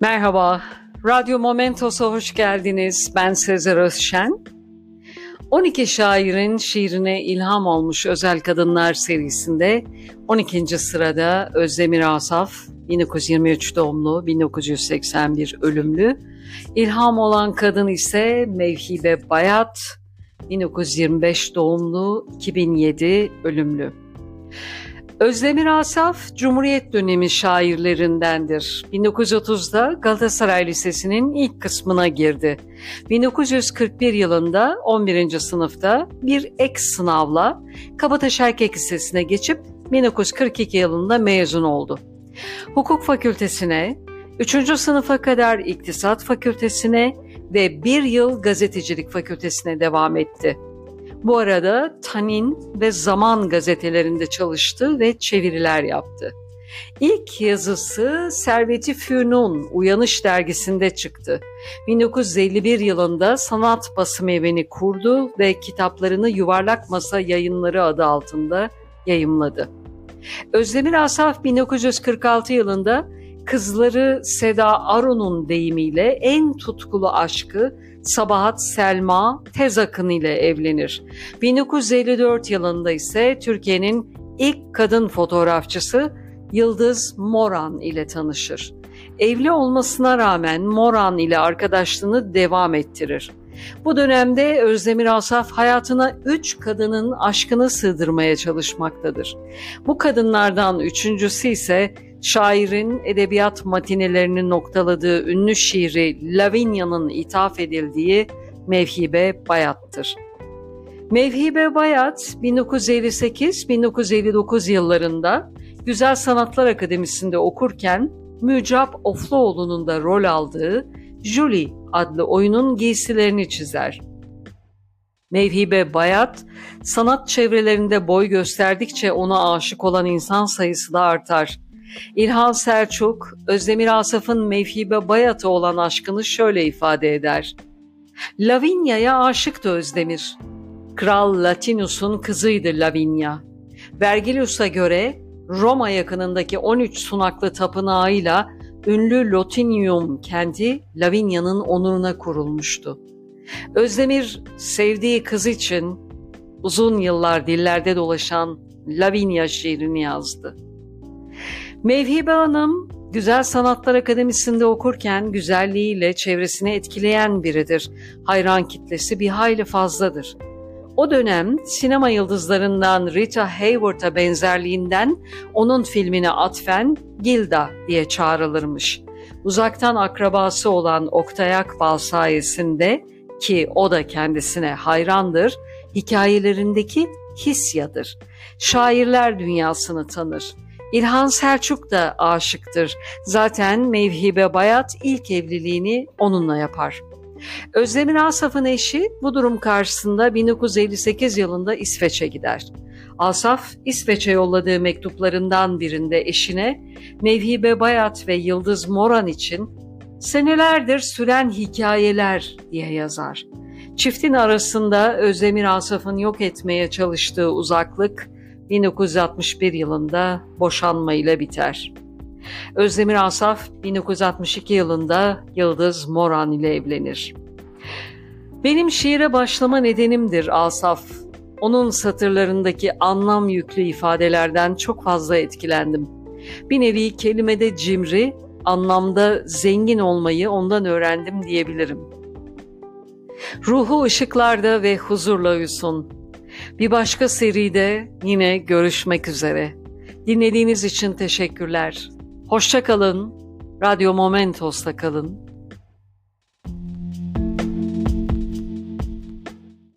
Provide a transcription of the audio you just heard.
Merhaba, Radyo Momentos'a hoş geldiniz. Ben Sezer Özşen. 12 şairin şiirine ilham olmuş Özel Kadınlar serisinde 12. sırada Özdemir Asaf, 1923 doğumlu, 1981 ölümlü. İlham olan kadın ise Mevhibe Bayat, 1925 doğumlu, 2007 ölümlü. Özdemir Asaf, Cumhuriyet dönemi şairlerindendir. 1930'da Galatasaray Lisesi'nin ilk kısmına girdi. 1941 yılında 11. sınıfta bir ek sınavla Kabataş Erkek Lisesi'ne geçip 1942 yılında mezun oldu. Hukuk Fakültesine, 3. sınıfa kadar İktisat Fakültesine ve bir yıl Gazetecilik Fakültesine devam etti. Bu arada Tanin ve Zaman gazetelerinde çalıştı ve çeviriler yaptı. İlk yazısı Serveti Fünun Uyanış dergisinde çıktı. 1951 yılında sanat basım evini kurdu ve kitaplarını Yuvarlak Masa Yayınları adı altında yayımladı. Özdemir Asaf 1946 yılında kızları Seda Arun'un deyimiyle en tutkulu aşkı Sabahat Selma Tez Akın ile evlenir. 1954 yılında ise Türkiye'nin ilk kadın fotoğrafçısı Yıldız Moran ile tanışır. Evli olmasına rağmen Moran ile arkadaşlığını devam ettirir. Bu dönemde Özdemir Asaf hayatına üç kadının aşkını sığdırmaya çalışmaktadır. Bu kadınlardan üçüncüsü ise şairin edebiyat matinelerini noktaladığı ünlü şiiri Lavinia'nın ithaf edildiği Mevhibe Bayat'tır. Mevhibe Bayat 1958-1959 yıllarında Güzel Sanatlar Akademisi'nde okurken Mücap Ofluoğlu'nun da rol aldığı Julie adlı oyunun giysilerini çizer. Mevhibe Bayat, sanat çevrelerinde boy gösterdikçe ona aşık olan insan sayısı da artar. İlhan Selçuk, Özdemir Asaf'ın Mevhibe Bayat'a olan aşkını şöyle ifade eder. Lavinia'ya aşıktı Özdemir. Kral Latinus'un kızıydı Lavinia. Vergilius'a göre Roma yakınındaki 13 sunaklı tapınağıyla ünlü Lotinium kenti Lavinia'nın onuruna kurulmuştu. Özdemir sevdiği kız için uzun yıllar dillerde dolaşan Lavinia şiirini yazdı. Mevhibe Hanım, Güzel Sanatlar Akademisi'nde okurken güzelliğiyle çevresini etkileyen biridir. Hayran kitlesi bir hayli fazladır. O dönem sinema yıldızlarından Rita Hayworth'a benzerliğinden onun filmine atfen Gilda diye çağrılırmış. Uzaktan akrabası olan Oktay Akbal sayesinde ki o da kendisine hayrandır, hikayelerindeki hisyadır. Şairler dünyasını tanır. İlhan Selçuk da aşıktır. Zaten Mevhibe Bayat ilk evliliğini onunla yapar. Özdemir Asaf'ın eşi bu durum karşısında 1958 yılında İsveç'e gider. Asaf, İsveç'e yolladığı mektuplarından birinde eşine Mevhibe Bayat ve Yıldız Moran için senelerdir süren hikayeler diye yazar. Çiftin arasında Özdemir Asaf'ın yok etmeye çalıştığı uzaklık 1961 yılında boşanmayla biter. Özdemir Asaf 1962 yılında Yıldız Moran ile evlenir. Benim şiire başlama nedenimdir Asaf. Onun satırlarındaki anlam yüklü ifadelerden çok fazla etkilendim. Bir nevi kelimede cimri, anlamda zengin olmayı ondan öğrendim diyebilirim. Ruhu ışıklarda ve huzurla uyusun. Bir başka seride yine görüşmek üzere. Dinlediğiniz için teşekkürler. Hoşça kalın. Radyo Momentos'ta kalın.